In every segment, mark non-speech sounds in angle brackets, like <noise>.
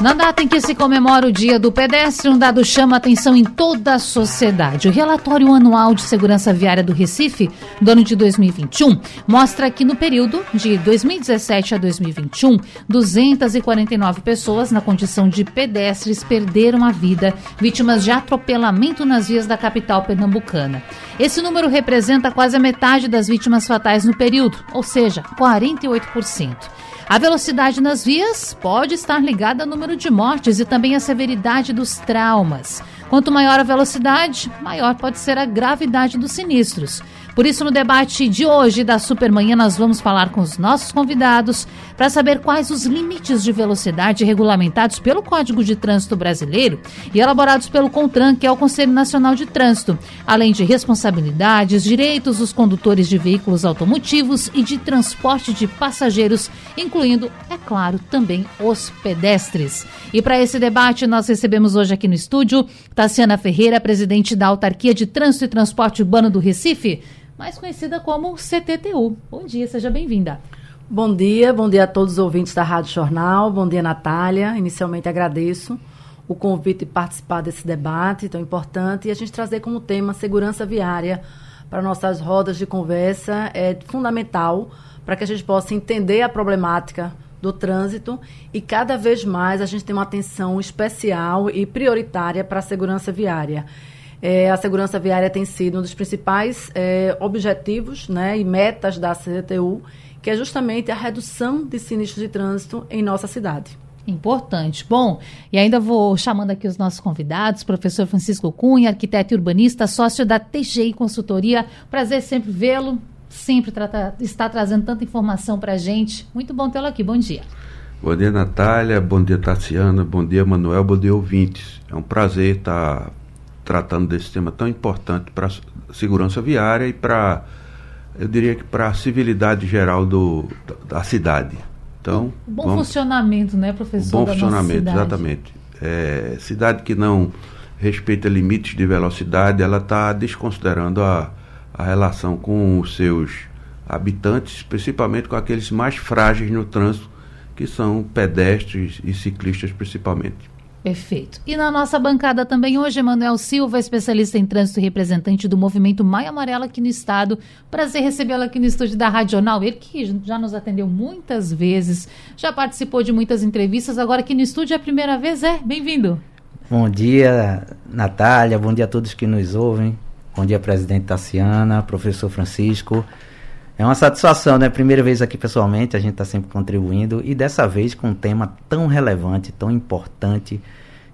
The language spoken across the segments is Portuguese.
na data em que se comemora o Dia do Pedestre, um dado chama atenção em toda a sociedade. O relatório anual de segurança viária do Recife, do ano de 2021, mostra que no período de 2017 a 2021, 249 pessoas na condição de pedestres perderam a vida, vítimas de atropelamento nas vias da capital pernambucana. Esse número representa quase a metade das vítimas fatais no período, ou seja, 48%. A velocidade nas vias pode estar ligada ao número de mortes e também à severidade dos traumas. Quanto maior a velocidade, maior pode ser a gravidade dos sinistros. Por isso, no debate de hoje da Supermanhã, nós vamos falar com os nossos convidados para saber quais os limites de velocidade regulamentados pelo Código de Trânsito Brasileiro e elaborados pelo CONTRAN, que é o Conselho Nacional de Trânsito, além de responsabilidades, direitos dos condutores de veículos automotivos e de transporte de passageiros, incluindo, é claro, também os pedestres. E para esse debate, nós recebemos hoje aqui no estúdio Tassiana Ferreira, presidente da Autarquia de Trânsito e Transporte Urbano do Recife mais conhecida como CTTU. Bom dia, seja bem-vinda. Bom dia, bom dia a todos os ouvintes da Rádio Jornal. Bom dia, Natália. Inicialmente agradeço o convite de participar desse debate tão importante e a gente trazer como tema segurança viária para nossas rodas de conversa é fundamental para que a gente possa entender a problemática do trânsito e cada vez mais a gente tem uma atenção especial e prioritária para a segurança viária. É, a segurança viária tem sido um dos principais é, objetivos né, e metas da CTU, que é justamente a redução de sinistros de trânsito em nossa cidade. Importante. Bom, e ainda vou chamando aqui os nossos convidados, professor Francisco Cunha, arquiteto e urbanista, sócio da TGI Consultoria. Prazer sempre vê-lo, sempre trata, está trazendo tanta informação para a gente. Muito bom tê-lo aqui. Bom dia. Bom dia, Natália. Bom dia, Tassiana. Bom dia, Manuel. Bom dia, ouvintes. É um prazer estar tratando desse tema tão importante para a segurança viária e para, eu diria que para a civilidade geral do, da, da cidade. Então, bom vamos, funcionamento, né, professor? O bom funcionamento, exatamente. É, cidade que não respeita limites de velocidade, ela está desconsiderando a, a relação com os seus habitantes, principalmente com aqueles mais frágeis no trânsito, que são pedestres e ciclistas principalmente. Perfeito. E na nossa bancada também hoje, Emanuel Silva, especialista em trânsito e representante do movimento Maia Amarela aqui no estado. Prazer recebê-lo aqui no estúdio da Radional. Ele que já nos atendeu muitas vezes, já participou de muitas entrevistas, agora aqui no estúdio é a primeira vez. É, bem-vindo. Bom dia, Natália. Bom dia a todos que nos ouvem. Bom dia, presidente Tassiana, professor Francisco. É uma satisfação, né? Primeira vez aqui pessoalmente, a gente está sempre contribuindo e dessa vez com um tema tão relevante, tão importante,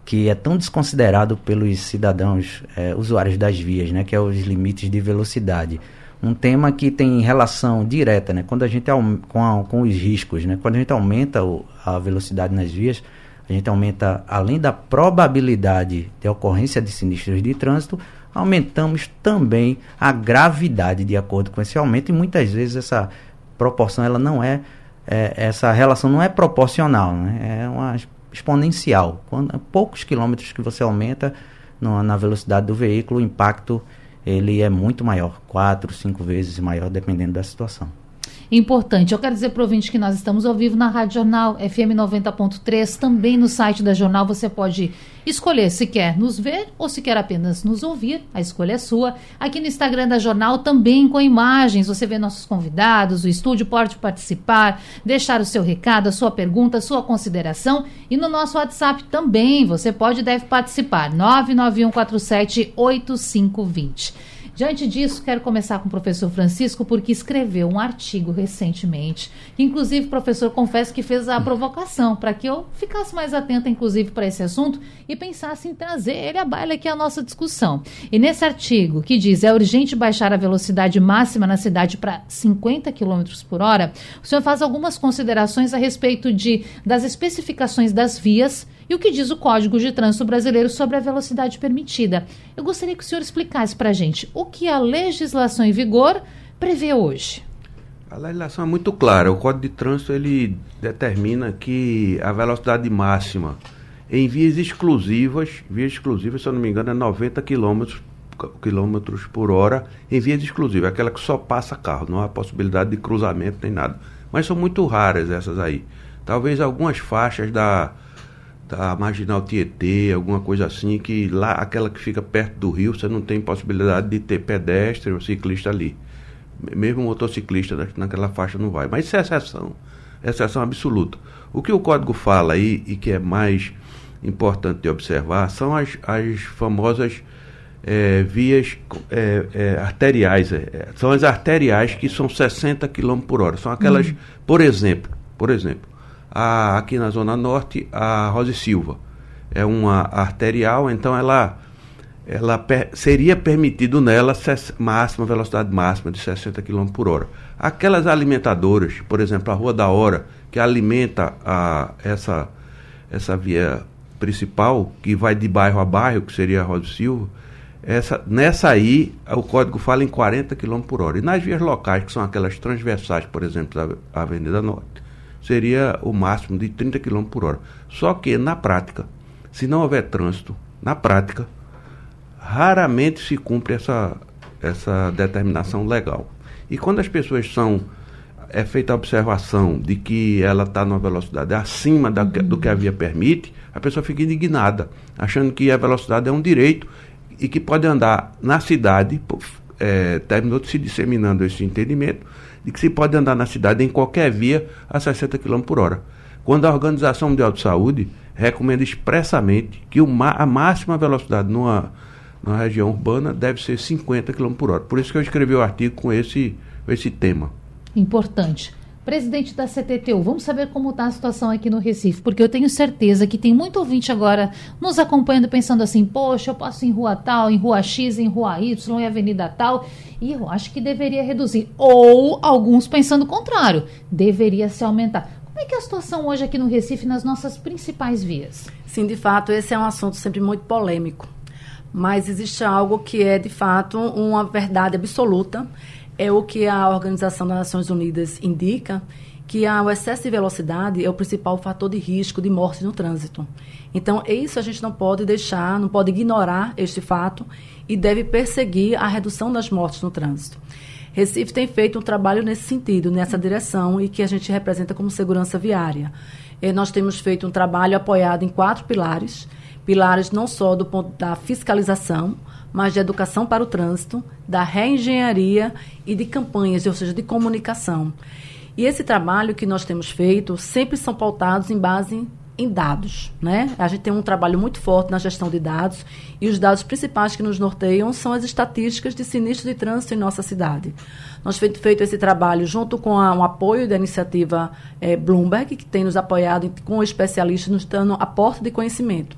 que é tão desconsiderado pelos cidadãos é, usuários das vias, né? Que é os limites de velocidade. Um tema que tem relação direta, né? Quando a gente com, a, com os riscos, né? Quando a gente aumenta o, a velocidade nas vias, a gente aumenta além da probabilidade de ocorrência de sinistros de trânsito, aumentamos também a gravidade de acordo com esse aumento e muitas vezes essa proporção ela não é, é essa relação não é proporcional, né? é uma exponencial. Quando poucos quilômetros que você aumenta no, na velocidade do veículo, o impacto ele é muito maior, quatro, cinco vezes maior, dependendo da situação importante. Eu quero dizer para o ouvinte que nós estamos ao vivo na Rádio Jornal FM 90.3, também no site da Jornal você pode escolher se quer nos ver ou se quer apenas nos ouvir, a escolha é sua. Aqui no Instagram da Jornal também com imagens, você vê nossos convidados, o estúdio pode participar, deixar o seu recado, a sua pergunta, a sua consideração e no nosso WhatsApp também, você pode e deve participar, 99147 8520. Diante disso, quero começar com o professor Francisco, porque escreveu um artigo recentemente, inclusive o professor confessa que fez a provocação para que eu ficasse mais atenta, inclusive, para esse assunto e pensasse em trazer ele à baila aqui à nossa discussão. E nesse artigo, que diz é urgente baixar a velocidade máxima na cidade para 50 km por hora, o senhor faz algumas considerações a respeito de das especificações das vias e o que diz o Código de Trânsito Brasileiro sobre a velocidade permitida. Eu gostaria que o senhor explicasse para a gente o que a legislação em vigor prevê hoje. A legislação é muito clara. O Código de Trânsito ele determina que a velocidade máxima em vias exclusivas, vias exclusivas, se eu não me engano, é 90 km quilômetros por hora em vias exclusivas, aquela que só passa carro, não há possibilidade de cruzamento nem nada. Mas são muito raras essas aí. Talvez algumas faixas da, da Marginal Tietê, alguma coisa assim, que lá, aquela que fica perto do rio, você não tem possibilidade de ter pedestre ou ciclista ali. Mesmo motociclista naquela faixa não vai. Mas isso é exceção. Exceção absoluta. O que o código fala aí, e que é mais importante de observar, são as, as famosas é, vias é, é, arteriais. É, é, são as arteriais que são 60 km por hora. São aquelas, uhum. por exemplo, por exemplo, a, aqui na Zona Norte, a Rosa Silva. É uma arterial, então ela, ela per, seria permitido nela máxima velocidade máxima de 60 km por hora. Aquelas alimentadoras, por exemplo, a Rua da Hora, que alimenta a, essa, essa via principal, que vai de bairro a bairro, que seria a Rosa Silva, essa, nessa aí, o código fala em 40 km por hora. E nas vias locais, que são aquelas transversais, por exemplo, da Avenida Norte, seria o máximo de 30 km por hora. Só que, na prática, se não houver trânsito, na prática, raramente se cumpre essa, essa determinação legal. E quando as pessoas são. É feita a observação de que ela está numa velocidade acima da, do que a via permite, a pessoa fica indignada, achando que a velocidade é um direito e que pode andar na cidade, é, terminou se disseminando esse entendimento, de que se pode andar na cidade em qualquer via a 60 km por hora. Quando a Organização Mundial de Saúde recomenda expressamente que a máxima velocidade numa, numa região urbana deve ser 50 km por hora. Por isso que eu escrevi o artigo com esse, esse tema. Importante. Presidente da CTTU, vamos saber como está a situação aqui no Recife, porque eu tenho certeza que tem muito ouvinte agora nos acompanhando pensando assim, poxa, eu passo em rua tal, em rua X, em rua Y, em avenida tal, e eu acho que deveria reduzir. Ou alguns pensando o contrário, deveria se aumentar. Como é que é a situação hoje aqui no Recife, nas nossas principais vias? Sim, de fato, esse é um assunto sempre muito polêmico. Mas existe algo que é, de fato, uma verdade absoluta é o que a Organização das Nações Unidas indica, que o excesso de velocidade é o principal fator de risco de morte no trânsito. Então, isso a gente não pode deixar, não pode ignorar este fato e deve perseguir a redução das mortes no trânsito. Recife tem feito um trabalho nesse sentido, nessa direção, e que a gente representa como segurança viária. E nós temos feito um trabalho apoiado em quatro pilares, pilares não só do ponto da fiscalização, mas de educação para o trânsito, da reengenharia e de campanhas, ou seja, de comunicação. E esse trabalho que nós temos feito sempre são pautados em base em dados, né? A gente tem um trabalho muito forte na gestão de dados e os dados principais que nos norteiam são as estatísticas de sinistro de trânsito em nossa cidade. Nós temos feito esse trabalho junto com o um apoio da iniciativa é, Bloomberg, que tem nos apoiado com especialistas, nos dando aporte de conhecimento.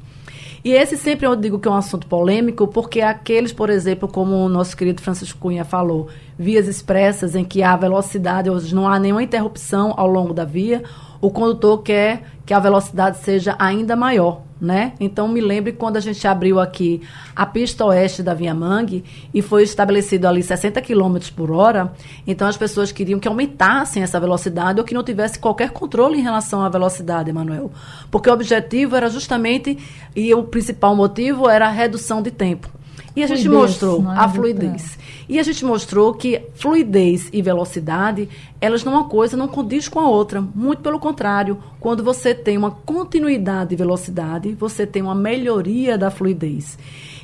E esse sempre eu digo que é um assunto polêmico, porque aqueles, por exemplo, como o nosso querido Francisco Cunha falou, vias expressas em que há velocidade, ou não há nenhuma interrupção ao longo da via, o condutor quer que a velocidade seja ainda maior né? Então me lembre quando a gente abriu aqui a pista oeste da Via Mangue e foi estabelecido ali 60 km por hora, então as pessoas queriam que aumentassem essa velocidade ou que não tivesse qualquer controle em relação à velocidade, Emanuel. Porque o objetivo era justamente, e o principal motivo era a redução de tempo. E a gente mostrou é a fluidez. E a gente mostrou que fluidez e velocidade, elas não uma coisa não condiz com a outra. Muito pelo contrário, quando você tem uma continuidade de velocidade, você tem uma melhoria da fluidez.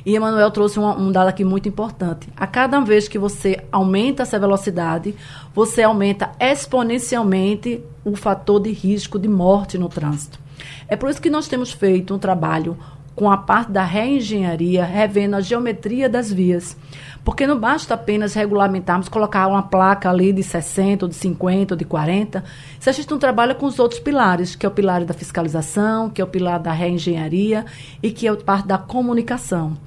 E Emanuel trouxe um, um dado aqui muito importante. A cada vez que você aumenta essa velocidade, você aumenta exponencialmente o fator de risco de morte no trânsito. É por isso que nós temos feito um trabalho com a parte da reengenharia, revendo a geometria das vias. Porque não basta apenas regulamentarmos, colocar uma placa ali de 60, ou de 50, ou de 40, se a gente não trabalha com os outros pilares, que é o pilar da fiscalização, que é o pilar da reengenharia e que é a parte da comunicação.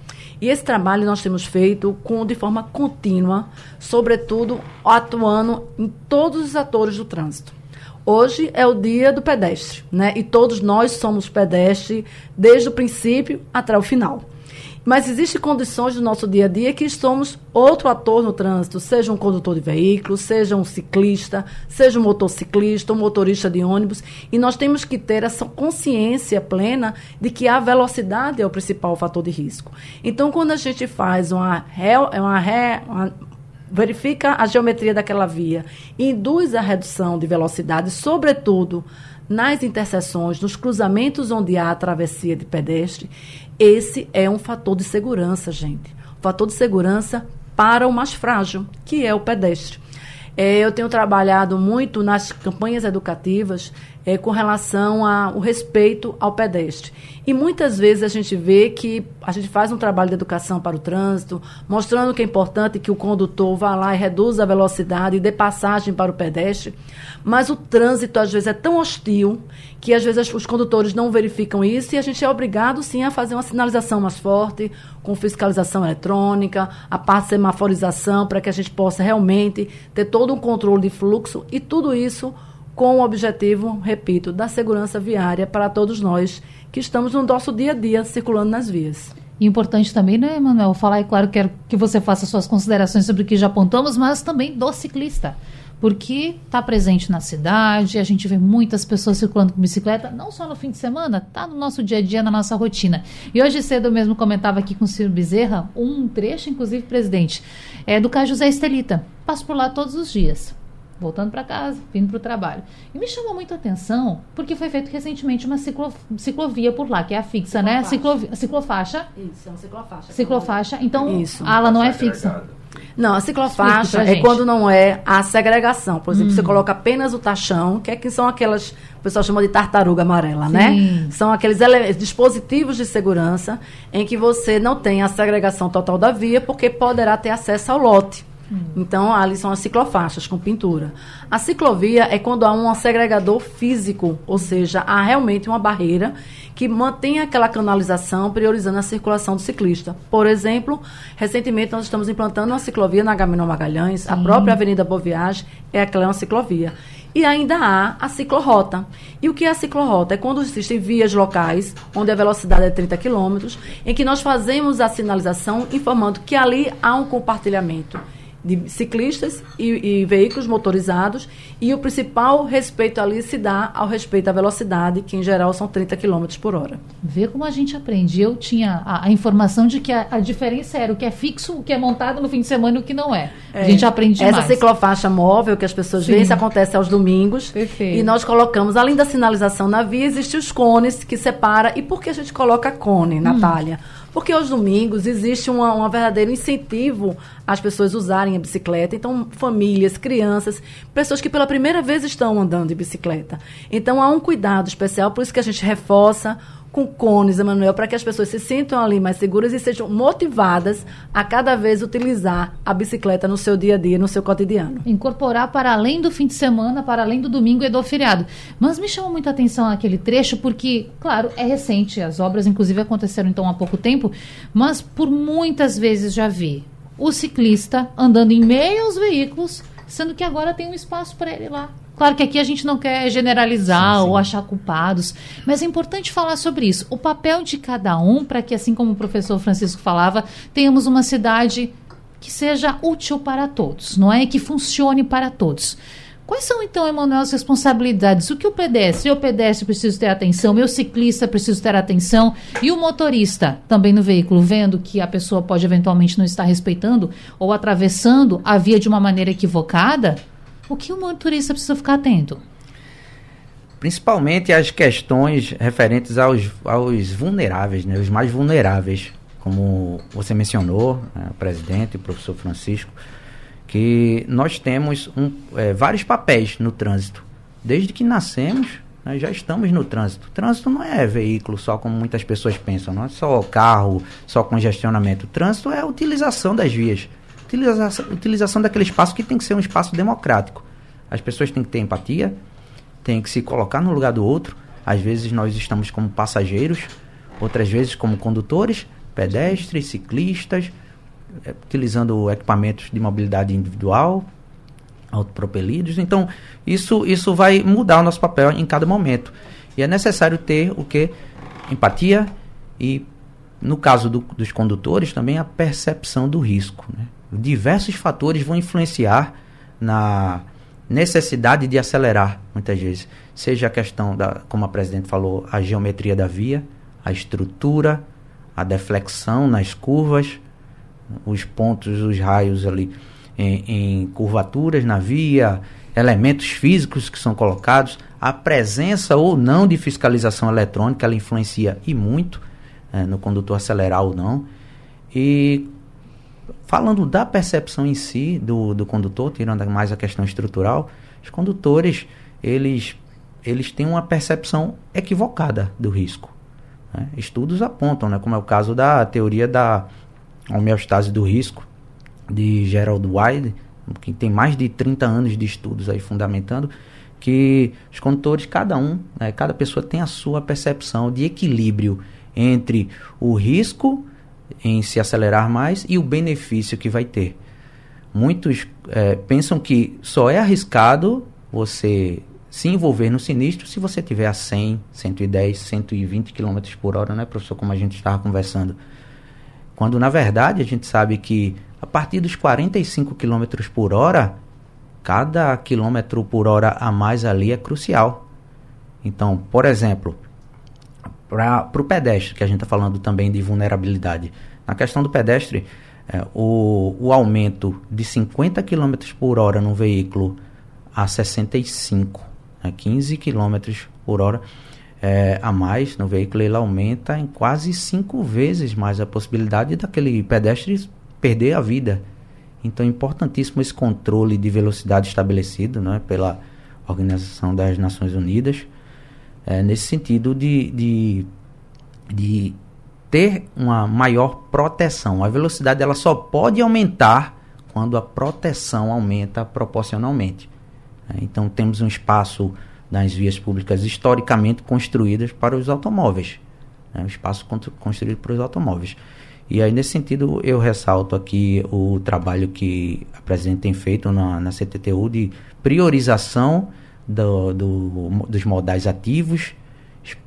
E esse trabalho nós temos feito com, de forma contínua, sobretudo atuando em todos os atores do trânsito. Hoje é o dia do pedestre, né? E todos nós somos pedestre desde o princípio até o final. Mas existem condições do nosso dia a dia que somos outro ator no trânsito, seja um condutor de veículo, seja um ciclista, seja um motociclista, um motorista de ônibus, e nós temos que ter essa consciência plena de que a velocidade é o principal fator de risco. Então, quando a gente faz uma, ré, uma, ré, uma verifica a geometria daquela via induz a redução de velocidade, sobretudo nas interseções, nos cruzamentos onde há travessia de pedestre, esse é um fator de segurança, gente. Um fator de segurança para o mais frágil, que é o pedestre. É, eu tenho trabalhado muito nas campanhas educativas é, com relação ao respeito ao pedestre. E muitas vezes a gente vê que a gente faz um trabalho de educação para o trânsito, mostrando que é importante que o condutor vá lá e reduza a velocidade e dê passagem para o pedestre. Mas o trânsito, às vezes, é tão hostil que, às vezes, os condutores não verificam isso e a gente é obrigado, sim, a fazer uma sinalização mais forte, com fiscalização eletrônica, a parte semaforização, para que a gente possa realmente ter todo um controle de fluxo e tudo isso com o objetivo, repito, da segurança viária para todos nós que estamos no nosso dia a dia circulando nas vias. Importante também, né, Manuel? Falar, é claro, quero que você faça suas considerações sobre o que já apontamos, mas também do ciclista. Porque está presente na cidade, a gente vê muitas pessoas circulando com bicicleta, não só no fim de semana, está no nosso dia a dia, na nossa rotina. E hoje cedo eu mesmo comentava aqui com o Ciro Bezerra, um trecho, inclusive, presidente, é do Caio José Estelita. Passo por lá todos os dias voltando para casa, vindo para o trabalho. E me chamou muito a atenção porque foi feito recentemente uma ciclo, ciclovia por lá, que é a fixa, né? ciclovia, ciclofaixa. Isso, é uma ciclofaixa. Ciclofaixa. Então, Isso. a ala não é fixa. Não, a ciclofaixa é quando não é a segregação. Por exemplo, hum. você coloca apenas o tachão, que é que são aquelas, o pessoal chama de tartaruga amarela, né? Sim. né? São aqueles dispositivos de segurança em que você não tem a segregação total da via, porque poderá ter acesso ao lote. Hum. Então, ali são as ciclofaixas com pintura. A ciclovia é quando há um segregador físico, ou seja, há realmente uma barreira que mantém aquela canalização priorizando a circulação do ciclista. Por exemplo, recentemente nós estamos implantando uma ciclovia na Gaminão Magalhães, Sim. a própria Avenida Boa Viagem é aquela é uma ciclovia. E ainda há a ciclorrota. E o que é a ciclorrota? É quando existem vias locais, onde a velocidade é 30 km, em que nós fazemos a sinalização informando que ali há um compartilhamento de ciclistas e, e, veículos motorizados e o principal respeito ali se dá ao respeito à velocidade, que em geral são 30 km por hora. Vê como a gente aprende. Eu tinha a, a informação de que a, a, diferença era o que é fixo, o que é montado no fim de semana e o que não é. é. A gente aprende Essa mais. ciclofaixa móvel que as pessoas Sim. veem, isso acontece aos domingos. Perfeito. E nós colocamos, além da sinalização na via, existem os cones que separa. E por que a gente coloca cone, hum. Natália? Porque aos domingos existe um verdadeiro incentivo às pessoas usarem a bicicleta. Então, famílias, crianças, pessoas que pela primeira vez estão andando de bicicleta. Então, há um cuidado especial, por isso que a gente reforça com cones, Emanuel, para que as pessoas se sintam ali mais seguras e sejam motivadas a cada vez utilizar a bicicleta no seu dia a dia, no seu cotidiano. Incorporar para além do fim de semana, para além do domingo e do feriado. Mas me chamou muita atenção aquele trecho porque, claro, é recente, as obras inclusive aconteceram então há pouco tempo, mas por muitas vezes já vi o ciclista andando em meio aos veículos, sendo que agora tem um espaço para ele lá. Claro que aqui a gente não quer generalizar sim, sim. ou achar culpados, mas é importante falar sobre isso. O papel de cada um para que, assim como o professor Francisco falava, tenhamos uma cidade que seja útil para todos, não é? Que funcione para todos. Quais são, então, Emanuel, as responsabilidades? O que o pedestre? O pedestre precisa ter atenção, meu ciclista precisa ter atenção e o motorista também no veículo, vendo que a pessoa pode eventualmente não estar respeitando ou atravessando a via de uma maneira equivocada, o que o motorista precisa ficar atento? Principalmente as questões referentes aos, aos vulneráveis, né, os mais vulneráveis, como você mencionou, né, o presidente, o professor Francisco, que nós temos um, é, vários papéis no trânsito. Desde que nascemos, nós já estamos no trânsito. Trânsito não é veículo só como muitas pessoas pensam, não é só carro, só congestionamento. trânsito é a utilização das vias utilização, utilização daquele espaço que tem que ser um espaço democrático. As pessoas têm que ter empatia, têm que se colocar no lugar do outro. Às vezes nós estamos como passageiros, outras vezes como condutores, pedestres, ciclistas, é, utilizando equipamentos de mobilidade individual, autopropelidos. Então, isso, isso vai mudar o nosso papel em cada momento. E é necessário ter o que? Empatia e no caso do, dos condutores, também a percepção do risco. Né? Diversos fatores vão influenciar na necessidade de acelerar, muitas vezes. Seja a questão, da, como a presidente falou, a geometria da via, a estrutura, a deflexão nas curvas, os pontos, os raios ali em, em curvaturas na via, elementos físicos que são colocados, a presença ou não de fiscalização eletrônica, ela influencia e muito é, no condutor acelerar ou não. E falando da percepção em si do, do condutor, tirando mais a questão estrutural, os condutores, eles, eles têm uma percepção equivocada do risco. Né? Estudos apontam, né, como é o caso da teoria da homeostase do risco, de Gerald Wilde, que tem mais de 30 anos de estudos aí fundamentando, que os condutores, cada um, né, cada pessoa tem a sua percepção de equilíbrio entre o risco em se acelerar mais e o benefício que vai ter. Muitos é, pensam que só é arriscado você se envolver no sinistro se você tiver a 100, 110, 120 km por hora, né, professor, como a gente estava conversando. Quando na verdade a gente sabe que a partir dos 45 km por hora, cada quilômetro por hora a mais ali é crucial. Então, por exemplo, para o pedestre, que a gente está falando também de vulnerabilidade. Na questão do pedestre, é, o, o aumento de 50 km por hora no veículo a 65, né, 15 km por hora é, a mais no veículo, ele aumenta em quase cinco vezes mais a possibilidade daquele pedestre perder a vida. Então é importantíssimo esse controle de velocidade estabelecido né, pela Organização das Nações Unidas, é, nesse sentido de, de, de ter uma maior proteção. A velocidade ela só pode aumentar quando a proteção aumenta proporcionalmente. É, então temos um espaço nas vias públicas historicamente construídas para os automóveis. Né, um espaço construído para os automóveis. E aí, nesse sentido, eu ressalto aqui o trabalho que a presidente tem feito na, na CTTU de priorização do, do, dos modais ativos,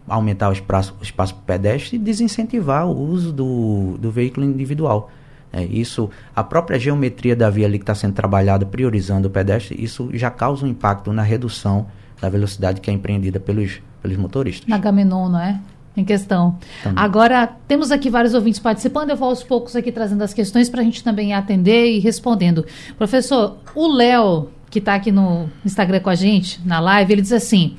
aumentar o espaço, o espaço pedestre e desincentivar o uso do, do veículo individual. É, isso, a própria geometria da via ali que está sendo trabalhada, priorizando o pedestre, isso já causa um impacto na redução da velocidade que é empreendida pelos, pelos motoristas. Na Gamenon, não é? em questão. Também. Agora, temos aqui vários ouvintes participando, eu vou aos poucos aqui trazendo as questões para a gente também atender e respondendo. Professor, o Léo, que está aqui no Instagram com a gente, na live, ele diz assim: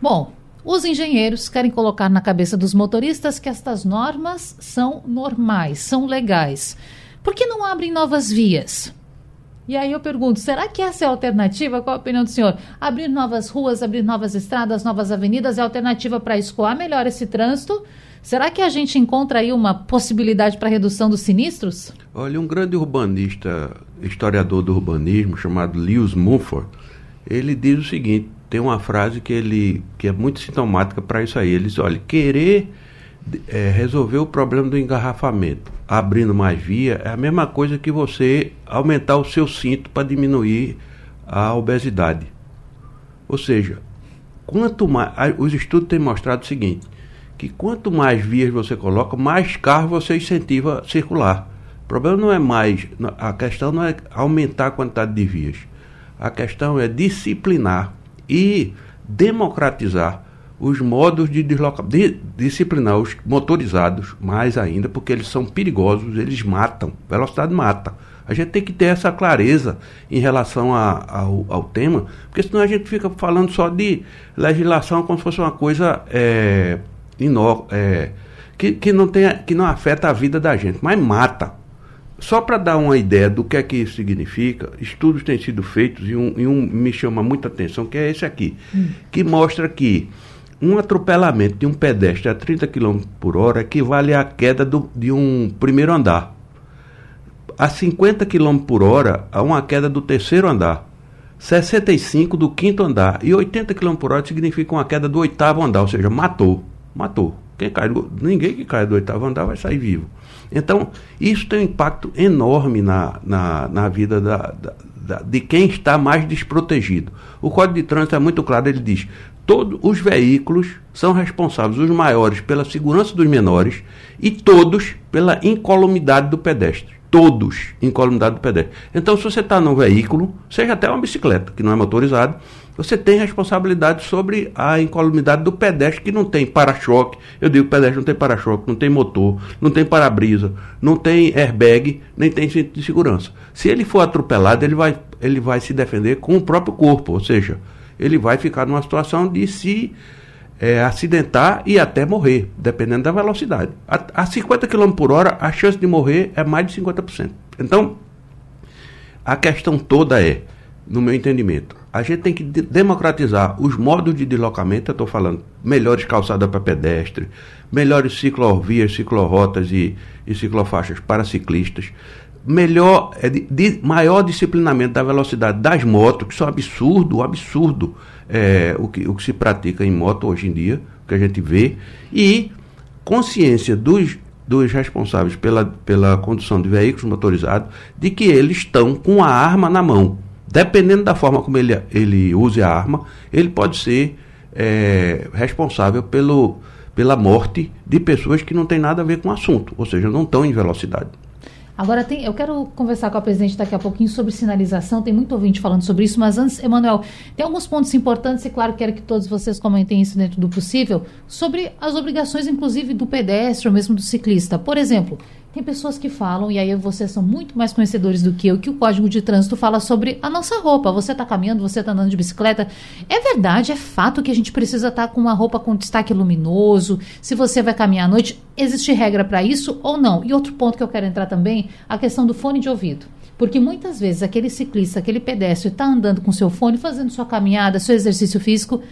Bom, os engenheiros querem colocar na cabeça dos motoristas que estas normas são normais, são legais. Por que não abrem novas vias? E aí eu pergunto, será que essa é a alternativa? Qual a opinião do senhor? Abrir novas ruas, abrir novas estradas, novas avenidas é a alternativa para escoar melhor esse trânsito? Será que a gente encontra aí uma possibilidade para redução dos sinistros? Olha, um grande urbanista, historiador do urbanismo, chamado Lewis Mumford, ele diz o seguinte, tem uma frase que ele que é muito sintomática para isso aí. Ele diz, olha, querer é, resolver o problema do engarrafamento abrindo mais via é a mesma coisa que você aumentar o seu cinto para diminuir a obesidade. Ou seja, quanto mais os estudos têm mostrado o seguinte, que quanto mais vias você coloca, mais carro você incentiva a circular. O problema não é mais, a questão não é aumentar a quantidade de vias. A questão é disciplinar e democratizar os modos de deslocamento, de, disciplinar os motorizados mais ainda, porque eles são perigosos, eles matam, velocidade mata. A gente tem que ter essa clareza em relação a, ao, ao, tema, porque senão a gente fica falando só de legislação como se fosse uma coisa é, inó, é, que, que, não tem, que não afeta a vida da gente, mas mata. Só para dar uma ideia do que é que isso significa, estudos têm sido feitos e um, e um me chama muita atenção, que é esse aqui, hum. que mostra que um atropelamento de um pedestre a 30 km por hora equivale à queda do, de um primeiro andar. A 50 km por hora, a uma queda do terceiro andar. 65 do quinto andar. E 80 km por hora significa uma queda do oitavo andar, ou seja, matou. Matou. Quem cai do, ninguém que cai do oitavo andar vai sair vivo. Então, isso tem um impacto enorme na, na, na vida da, da, da, de quem está mais desprotegido. O Código de Trânsito é muito claro, ele diz: todos os veículos são responsáveis, os maiores, pela segurança dos menores e todos pela incolumidade do pedestre. Todos incolumidade do pedestre. Então, se você está num veículo, seja até uma bicicleta, que não é motorizado, você tem responsabilidade sobre a incolumidade do pedestre que não tem para-choque. Eu digo pedestre não tem para-choque, não tem motor, não tem para-brisa, não tem airbag, nem tem cinto de segurança. Se ele for atropelado, ele vai, ele vai se defender com o próprio corpo, ou seja, ele vai ficar numa situação de se é, acidentar e até morrer, dependendo da velocidade. A, a 50 km por hora, a chance de morrer é mais de 50%. Então, a questão toda é, no meu entendimento, a gente tem que de democratizar os modos de deslocamento, eu estou falando melhores calçadas para pedestre, melhores ciclovias, ciclorotas e, e ciclofaixas para ciclistas, melhor, é, de, de, maior disciplinamento da velocidade das motos, que isso é um absurdo, um absurdo é, o, que, o que se pratica em moto hoje em dia, o que a gente vê, e consciência dos, dos responsáveis pela, pela condução de veículos motorizados de que eles estão com a arma na mão. Dependendo da forma como ele, ele use a arma, ele pode ser é, responsável pelo, pela morte de pessoas que não têm nada a ver com o assunto, ou seja, não estão em velocidade. Agora, tem, eu quero conversar com a presidente daqui a pouquinho sobre sinalização. Tem muito ouvinte falando sobre isso, mas antes, Emanuel, tem alguns pontos importantes e, claro, quero que todos vocês comentem isso dentro do possível, sobre as obrigações, inclusive, do pedestre ou mesmo do ciclista. Por exemplo, tem pessoas que falam, e aí vocês são muito mais conhecedores do que eu, que o Código de Trânsito fala sobre a nossa roupa. Você está caminhando, você está andando de bicicleta. É verdade, é fato que a gente precisa estar tá com uma roupa com destaque luminoso. Se você vai caminhar à noite, existe regra para isso ou não? E outro ponto que eu quero entrar também, a questão do fone de ouvido. Porque muitas vezes aquele ciclista, aquele pedestre está andando com seu fone, fazendo sua caminhada, seu exercício físico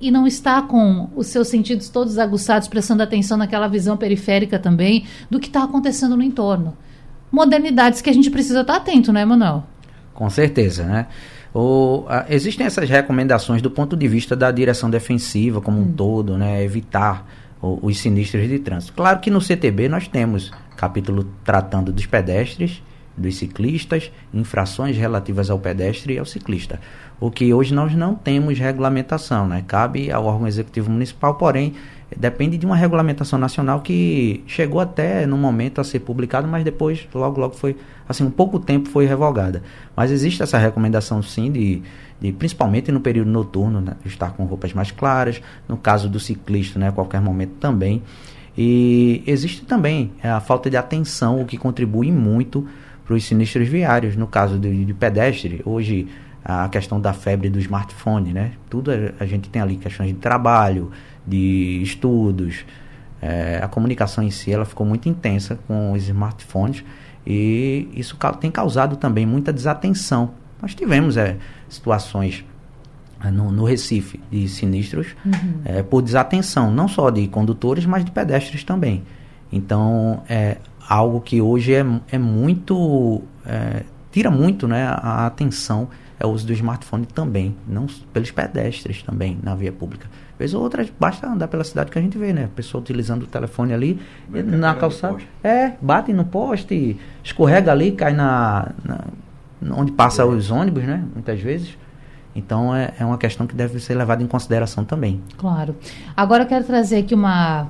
e não está com os seus sentidos todos aguçados, prestando atenção naquela visão periférica também do que está acontecendo no entorno. Modernidades que a gente precisa estar atento, né, Manuel? Com certeza, né? O, a, existem essas recomendações do ponto de vista da direção defensiva como um hum. todo, né? Evitar o, os sinistros de trânsito. Claro que no CTB nós temos capítulo tratando dos pedestres, dos ciclistas, infrações relativas ao pedestre e ao ciclista o que hoje nós não temos regulamentação, né? Cabe ao órgão executivo municipal, porém, depende de uma regulamentação nacional que chegou até no momento a ser publicado, mas depois, logo, logo foi, assim, um pouco tempo foi revogada. Mas existe essa recomendação, sim, de, de principalmente no período noturno, né? estar com roupas mais claras, no caso do ciclista, né? A qualquer momento também. E existe também é, a falta de atenção, o que contribui muito para os sinistros viários. No caso de, de pedestre, hoje a questão da febre do smartphone, né? Tudo a, gente tem ali questões de trabalho, de estudos, é, a comunicação em si ela ficou muito intensa com os smartphones e isso tem causado também muita desatenção. Nós tivemos é, situações é, no, no, Recife de sinistros uhum. é, por desatenção, não só de condutores, mas de pedestres também. Então, é algo que hoje é, é muito. É, tira muito né, a atenção é o uso do smartphone também, não pelos pedestres também na via pública. Vez ou outra, basta andar pela cidade que a gente vê, né? A pessoa utilizando o telefone ali na calçada. É, bate no poste, escorrega ali, cai na, na onde passa é. os ônibus, né? Muitas vezes. Então é, é uma questão que deve ser levada em consideração também. Claro. Agora eu quero trazer aqui uma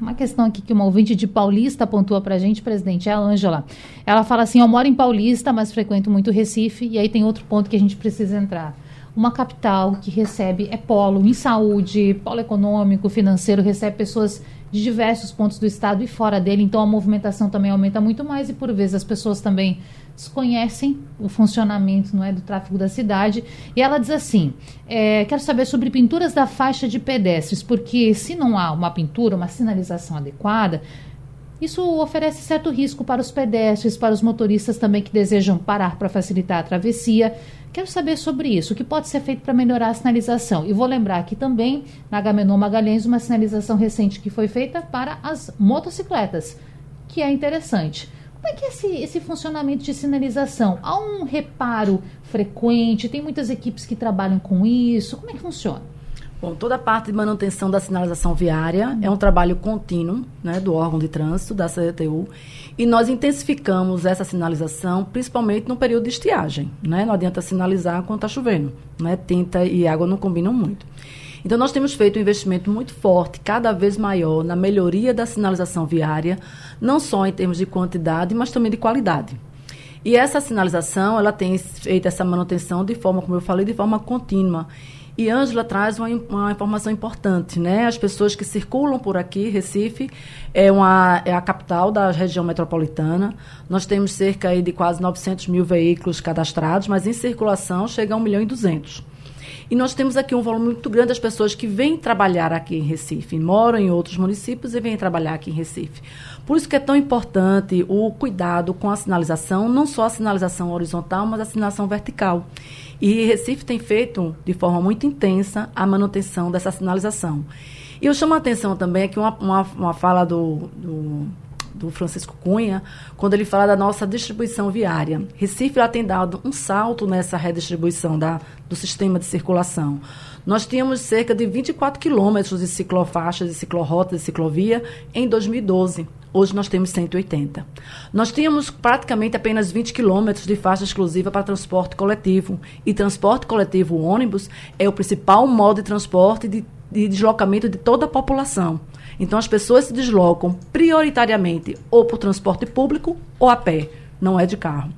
uma questão aqui que uma ouvinte de Paulista pontua para a gente, presidente, é a Ângela. Ela fala assim: Eu moro em Paulista, mas frequento muito Recife, e aí tem outro ponto que a gente precisa entrar. Uma capital que recebe, é polo em saúde, polo econômico, financeiro, recebe pessoas de diversos pontos do estado e fora dele, então a movimentação também aumenta muito mais e por vezes as pessoas também desconhecem o funcionamento não é, do tráfego da cidade. E ela diz assim: é, quero saber sobre pinturas da faixa de pedestres, porque se não há uma pintura, uma sinalização adequada, isso oferece certo risco para os pedestres, para os motoristas também que desejam parar para facilitar a travessia. Quero saber sobre isso, o que pode ser feito para melhorar a sinalização. E vou lembrar aqui também, na Gamenon Magalhães, uma sinalização recente que foi feita para as motocicletas, que é interessante. Como é que é esse, esse funcionamento de sinalização? Há um reparo frequente? Tem muitas equipes que trabalham com isso? Como é que funciona? Bom, toda a parte de manutenção da sinalização viária é um trabalho contínuo né, do órgão de trânsito, da CDTU, e nós intensificamos essa sinalização, principalmente no período de estiagem. Né? Não adianta sinalizar quando está chovendo. Né? Tinta e água não combinam muito. Então, nós temos feito um investimento muito forte, cada vez maior, na melhoria da sinalização viária, não só em termos de quantidade, mas também de qualidade. E essa sinalização, ela tem feito essa manutenção de forma, como eu falei, de forma contínua. E Ângela traz uma, uma, informação importante, né? As pessoas que circulam por aqui, Recife é, uma, é a capital da região metropolitana. Nós temos cerca de quase 900 mil veículos cadastrados, mas em circulação chega a 1 milhão e 200. E nós temos aqui um volume muito grande das pessoas que vêm trabalhar aqui em Recife, moram em outros municípios e vêm trabalhar aqui em Recife. Por isso que é tão importante o cuidado com a sinalização, não só a sinalização horizontal, mas a sinalização vertical. E Recife tem feito de forma muito intensa a manutenção dessa sinalização. E eu chamo a atenção também aqui uma, uma, uma fala do, do, do, Francisco Cunha, quando ele fala da nossa distribuição viária. Recife já tem dado um salto nessa redistribuição da, do sistema de circulação. Nós tínhamos cerca de 24 quilômetros de ciclofaixas, de ciclorotas, de ciclovia em 2012. Hoje nós temos 180. Nós tínhamos praticamente apenas 20 quilômetros de faixa exclusiva para transporte coletivo. E transporte coletivo, ônibus, é o principal modo de transporte de, de deslocamento de toda a população. Então as pessoas se deslocam prioritariamente ou por transporte público ou a pé, não é de carro.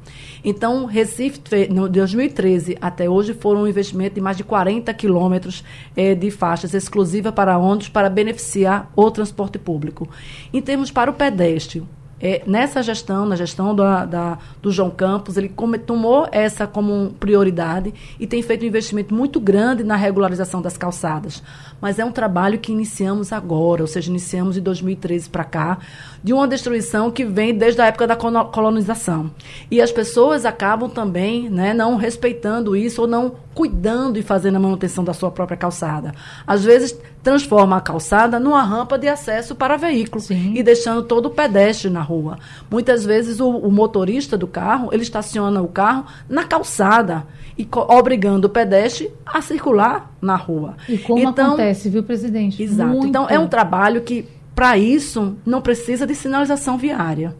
Então, Recife, no 2013 até hoje, foram um investimento de mais de 40 quilômetros eh, de faixas exclusivas para ônibus para beneficiar o transporte público. Em termos para o pedestre, é, nessa gestão, na gestão da, da, do João Campos, ele come, tomou essa como prioridade e tem feito um investimento muito grande na regularização das calçadas. Mas é um trabalho que iniciamos agora, ou seja, iniciamos de 2013 para cá, de uma destruição que vem desde a época da colonização. E as pessoas acabam também né, não respeitando isso ou não cuidando e fazendo a manutenção da sua própria calçada. Às vezes transforma a calçada numa rampa de acesso para veículos e deixando todo o pedestre na rua. Muitas vezes o, o, motorista do carro, ele estaciona o carro na calçada e obrigando o pedestre a circular na rua. E como então, acontece, viu, presidente? Exato. Muito. Então é um trabalho que para isso não precisa de sinalização viária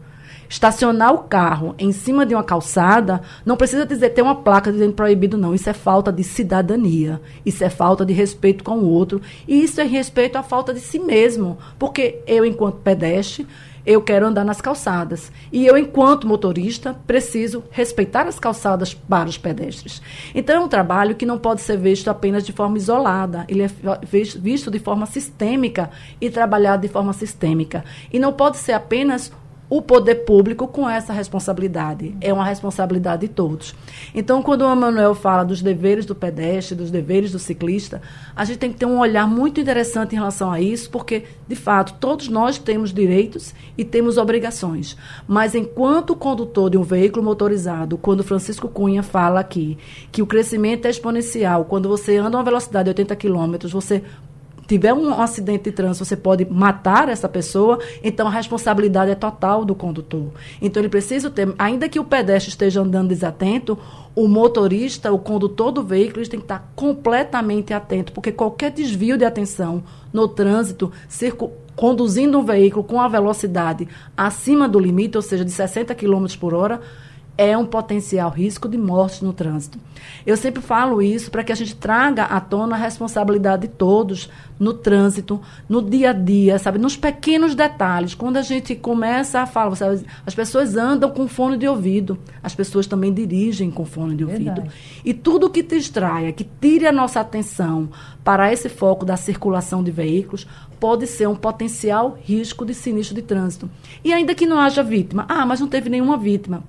estacionar o carro em cima de uma calçada, não precisa dizer ter uma placa dizendo proibido, não. Isso é falta de cidadania. Isso é falta de respeito com o outro. E isso é respeito à falta de si mesmo. Porque eu, enquanto pedestre, eu quero andar nas calçadas. E eu, enquanto motorista, preciso respeitar as calçadas para os pedestres. Então, é um trabalho que não pode ser visto apenas de forma isolada. Ele é visto de forma sistêmica e trabalhado de forma sistêmica. E não pode ser apenas o poder público com essa responsabilidade. É uma responsabilidade de todos. Então, quando o Emanuel fala dos deveres do pedestre, dos deveres do ciclista, a gente tem que ter um olhar muito interessante em relação a isso, porque, de fato, todos nós temos direitos e temos obrigações. Mas, enquanto condutor de um veículo motorizado, quando Francisco Cunha fala aqui que o crescimento é exponencial, quando você anda a uma velocidade de 80 km, você tiver um acidente de trânsito, você pode matar essa pessoa, então a responsabilidade é total do condutor. Então ele precisa ter, ainda que o pedestre esteja andando desatento, o motorista, o condutor do veículo, tem que estar completamente atento, porque qualquer desvio de atenção no trânsito, circo, conduzindo um veículo com a velocidade acima do limite, ou seja, de 60 km por hora, é um potencial risco de morte no trânsito. Eu sempre falo isso para que a gente traga à tona a responsabilidade de todos no trânsito, no dia a dia, sabe, nos pequenos detalhes. Quando a gente começa a falar, sabe, as pessoas andam com fone de ouvido, as pessoas também dirigem com fone de ouvido. Verdade. E tudo que te distraia, que tire a nossa atenção para esse foco da circulação de veículos, pode ser um potencial risco de sinistro de trânsito. E ainda que não haja vítima, ah, mas não teve nenhuma vítima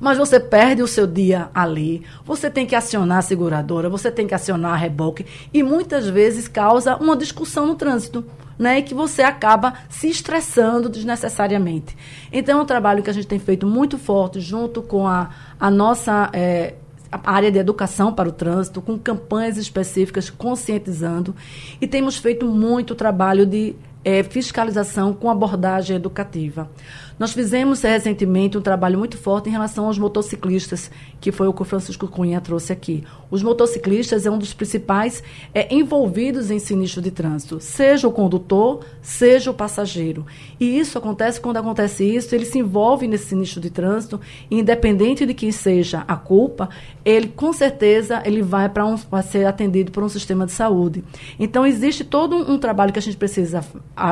mas você perde o seu dia ali. Você tem que acionar a seguradora, você tem que acionar a reboque e muitas vezes causa uma discussão no trânsito. Né, e que você acaba se estressando desnecessariamente. Então, é um trabalho que a gente tem feito muito forte junto com a, a nossa é, a área de educação para o trânsito, com campanhas específicas conscientizando. E temos feito muito trabalho de é, fiscalização com abordagem educativa. Nós fizemos recentemente um trabalho muito forte em relação aos motociclistas, que foi o que o Francisco Cunha trouxe aqui. Os motociclistas é um dos principais é, envolvidos em sinistro de trânsito, seja o condutor, seja o passageiro. E isso acontece quando acontece isso, ele se envolve nesse sinistro de trânsito, independente de quem seja a culpa, ele com certeza ele vai para um, ser atendido por um sistema de saúde. Então existe todo um, um trabalho que a gente precisa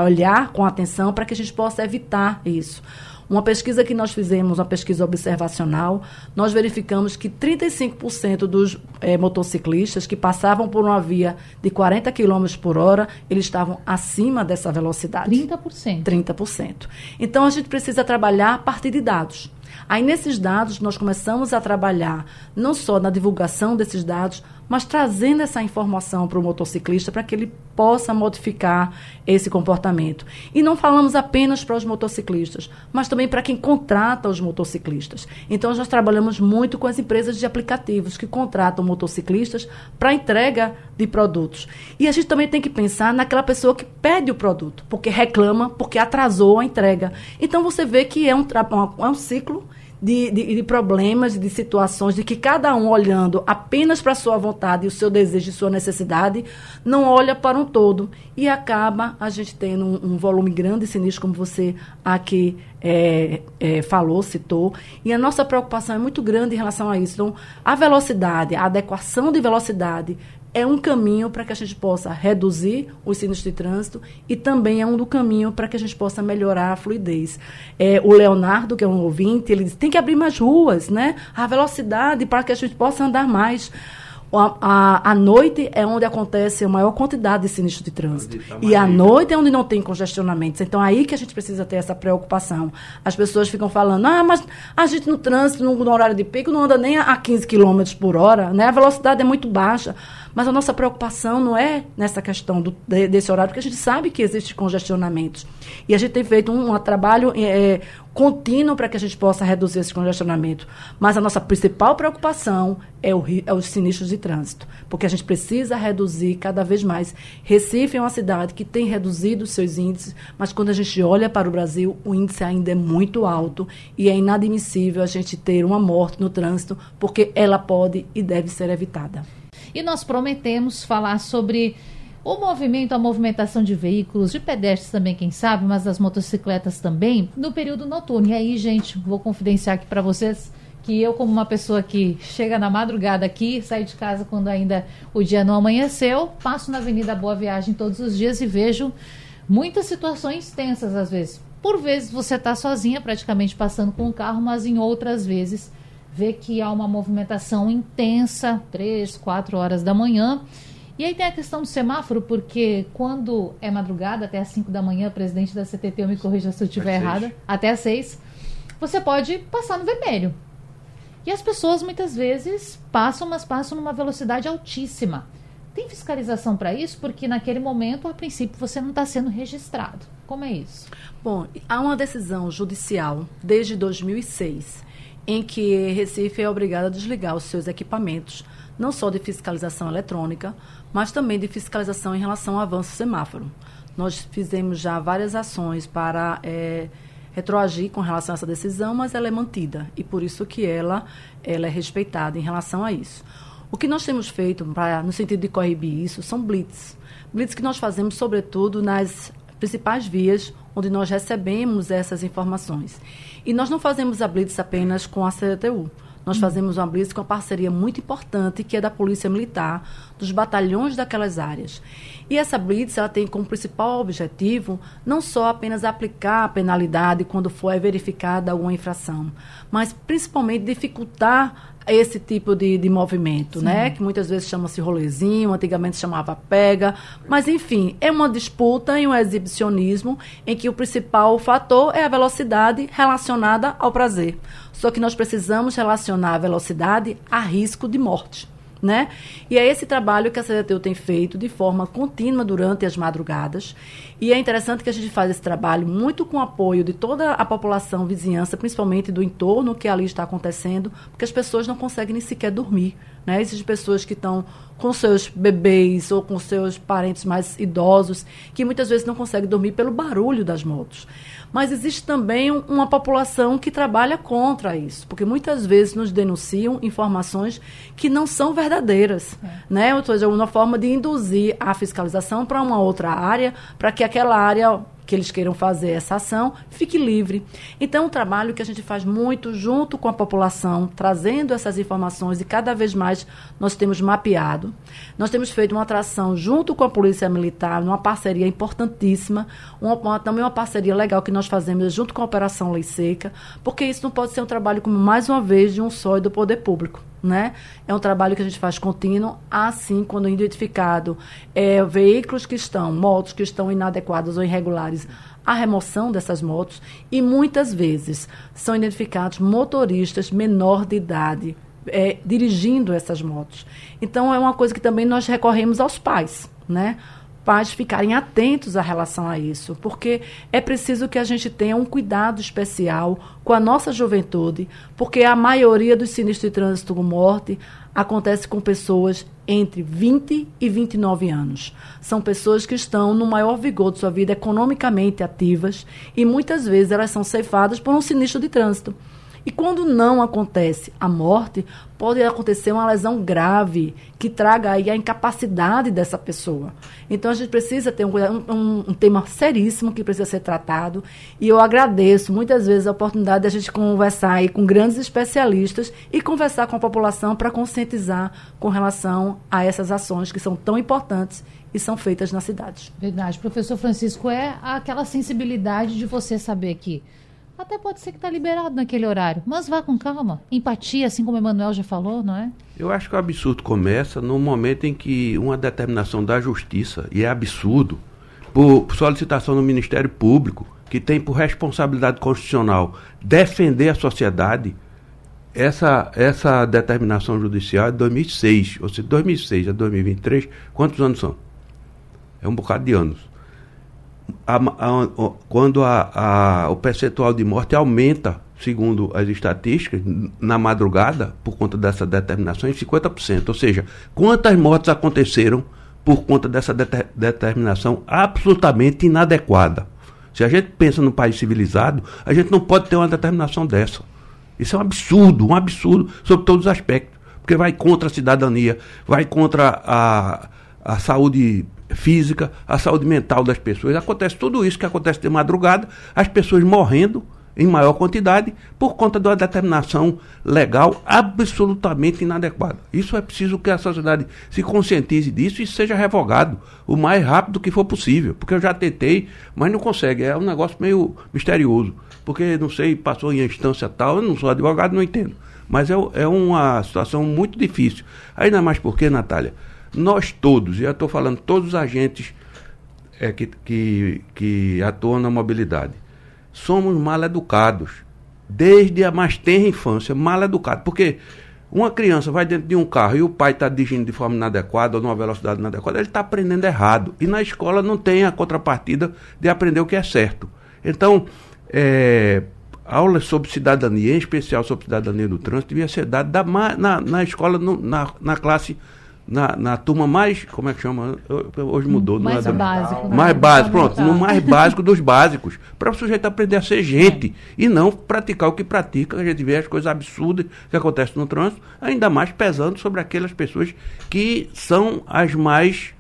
olhar com atenção para que a gente possa evitar isso. Uma pesquisa que nós fizemos, uma pesquisa observacional, nós verificamos que 35% dos é, motociclistas que passavam por uma via de 40 km por hora, eles estavam acima dessa velocidade. 30%. 30%. Então a gente precisa trabalhar a partir de dados. Aí, nesses dados, nós começamos a trabalhar não só na divulgação desses dados, mas trazendo essa informação para o motociclista para que ele possa modificar esse comportamento. E não falamos apenas para os motociclistas, mas também para quem contrata os motociclistas. Então, nós trabalhamos muito com as empresas de aplicativos que contratam motociclistas para entrega de produtos. E a gente também tem que pensar naquela pessoa que pede o produto, porque reclama, porque atrasou a entrega. Então, você vê que é um, é um ciclo de, de, de problemas, de situações, de que cada um olhando apenas para a sua vontade, o seu desejo e sua necessidade, não olha para um todo. E acaba a gente tendo um, um volume grande e sinistro, como você aqui é, é, falou, citou. E a nossa preocupação é muito grande em relação a isso. Então, a velocidade, a adequação de velocidade é um caminho para que a gente possa reduzir os sinistros de trânsito e também é um do caminho para que a gente possa melhorar a fluidez. É, o Leonardo, que é um ouvinte, ele diz, tem que abrir mais ruas, né? A velocidade para que a gente possa andar mais. A, a, a, noite é onde acontece a maior quantidade de sinistro de trânsito. E a noite é onde não tem congestionamentos. Então, aí que a gente precisa ter essa preocupação. As pessoas ficam falando, ah, mas a gente no trânsito, no, no horário de pico, não anda nem a 15 km por hora, né? A velocidade é muito baixa. Mas a nossa preocupação não é nessa questão do, de, desse horário, porque a gente sabe que existe congestionamentos. E a gente tem feito um, um trabalho é, contínuo para que a gente possa reduzir esse congestionamento. Mas a nossa principal preocupação é, o, é os sinistros de trânsito, porque a gente precisa reduzir cada vez mais. Recife é uma cidade que tem reduzido os seus índices, mas quando a gente olha para o Brasil, o índice ainda é muito alto e é inadmissível a gente ter uma morte no trânsito, porque ela pode e deve ser evitada. E nós prometemos falar sobre o movimento, a movimentação de veículos, de pedestres também, quem sabe, mas das motocicletas também, no período noturno. E aí, gente, vou confidenciar aqui para vocês que eu, como uma pessoa que chega na madrugada aqui, sai de casa quando ainda o dia não amanheceu, passo na Avenida Boa Viagem todos os dias e vejo muitas situações tensas às vezes. Por vezes você está sozinha, praticamente passando com o carro, mas em outras vezes vê que há uma movimentação intensa, três, quatro horas da manhã. E aí tem a questão do semáforo, porque quando é madrugada, até as 5 da manhã, presidente da CTT, eu me corrija se eu estiver errada, até as 6, você pode passar no vermelho. E as pessoas muitas vezes passam, mas passam numa velocidade altíssima. Tem fiscalização para isso? Porque naquele momento, a princípio, você não está sendo registrado. Como é isso? Bom, há uma decisão judicial desde 2006 em que Recife é obrigada a desligar os seus equipamentos, não só de fiscalização eletrônica, mas também de fiscalização em relação ao avanço semáforo. Nós fizemos já várias ações para é, retroagir com relação a essa decisão, mas ela é mantida e por isso que ela, ela é respeitada em relação a isso. O que nós temos feito pra, no sentido de coibir isso são blitz. Blitz que nós fazemos, sobretudo, nas principais vias onde nós recebemos essas informações. E nós não fazemos a blitz apenas com a CTU. Nós fazemos uma blitz com uma parceria muito importante, que é da Polícia Militar, dos batalhões daquelas áreas. E essa blitz ela tem como principal objetivo não só apenas aplicar a penalidade quando for verificada alguma infração, mas principalmente dificultar esse tipo de, de movimento, Sim. né? Que muitas vezes chama-se rolezinho, antigamente chamava pega, mas enfim, é uma disputa e um exibicionismo em que o principal fator é a velocidade relacionada ao prazer. Só que nós precisamos relacionar a velocidade a risco de morte né? E é esse trabalho que a CDTU tem feito de forma contínua durante as madrugadas. E é interessante que a gente faz esse trabalho muito com o apoio de toda a população vizinhança, principalmente do entorno que ali está acontecendo, porque as pessoas não conseguem nem sequer dormir. Né? Existem pessoas que estão com seus bebês ou com seus parentes mais idosos, que muitas vezes não conseguem dormir pelo barulho das motos. Mas existe também uma população que trabalha contra isso, porque muitas vezes nos denunciam informações que não são verdadeiras, é. né? Ou seja, uma forma de induzir a fiscalização para uma outra área, para que aquela área que eles queiram fazer essa ação, fique livre. Então, um trabalho que a gente faz muito junto com a população, trazendo essas informações e cada vez mais nós temos mapeado. Nós temos feito uma atração junto com a Polícia Militar, numa parceria importantíssima, uma, uma, também uma parceria legal que nós fazemos junto com a Operação Lei Seca, porque isso não pode ser um trabalho, como mais uma vez, de um só e do poder público né? É um trabalho que a gente faz contínuo, assim, quando identificado é, veículos que estão, motos que estão inadequadas ou irregulares, a remoção dessas motos e muitas vezes são identificados motoristas menor de idade é, dirigindo essas motos. Então é uma coisa que também nós recorremos aos pais, né? pais ficarem atentos à relação a isso, porque é preciso que a gente tenha um cuidado especial com a nossa juventude, porque a maioria dos sinistros de trânsito com morte acontece com pessoas entre 20 e 29 anos. São pessoas que estão no maior vigor de sua vida economicamente ativas e muitas vezes elas são ceifadas por um sinistro de trânsito. E quando não acontece a morte, pode acontecer uma lesão grave que traga aí a incapacidade dessa pessoa. Então a gente precisa ter um, um, um, tema seríssimo que precisa ser tratado. E eu agradeço muitas vezes a oportunidade de a gente conversar aí com grandes especialistas e conversar com a população para conscientizar com relação a essas ações que são tão importantes e são feitas na cidade. Verdade. Professor Francisco, é aquela sensibilidade de você saber que até pode ser que está liberado naquele horário, mas vá com calma. Empatia, assim como o Emanuel já falou, não é? Eu acho que o absurdo começa no momento em que uma determinação da justiça, e é absurdo, por solicitação do Ministério Público, que tem por responsabilidade constitucional defender a sociedade, essa, essa determinação judicial é de 2006, ou seja, 2006 a 2023, quantos anos são? É um bocado de anos a, a, quando a, o percentual de morte aumenta, segundo as estatísticas, na madrugada, por conta dessa determinação, em 50%. Ou seja, quantas mortes aconteceram por conta dessa deter, determinação absolutamente inadequada? Se a gente pensa no país civilizado, a gente não pode ter uma determinação dessa. Isso é um absurdo, um absurdo sobre todos os aspectos. Porque vai contra a cidadania, vai contra a, a saúde física, a saúde mental das pessoas. Acontece tudo isso que acontece de madrugada, as pessoas morrendo em maior quantidade por conta de uma determinação legal absolutamente inadequada. Isso é preciso que a sociedade se conscientize disso e seja revogado o mais rápido que for possível, porque eu já tentei, mas não consegue. É um negócio meio misterioso, porque não sei, passou em instância tal, eu não sou advogado, não entendo. Mas é, é uma situação muito difícil. Ainda mais porque, Natália, nós todos, e eu estou falando todos os agentes é, que, que, que atuam na mobilidade, somos mal educados, desde a mais tenra infância, mal educados. Porque uma criança vai dentro de um carro e o pai está dirigindo de forma inadequada ou numa velocidade inadequada, ele está aprendendo errado. E na escola não tem a contrapartida de aprender o que é certo. Então, é, aulas sobre cidadania, em especial sobre cidadania do trânsito, devia ser dada na, na escola, no, na, na classe na, na turma mais, como é que chama? Hoje mudou. Mais é básico. Né? Mais básico, pronto. No mais básico dos <laughs> básicos. Para o sujeito aprender a ser gente é. e não praticar o que pratica. A gente vê as coisas absurdas que acontecem no trânsito, ainda mais pesando sobre aquelas pessoas que são as mais.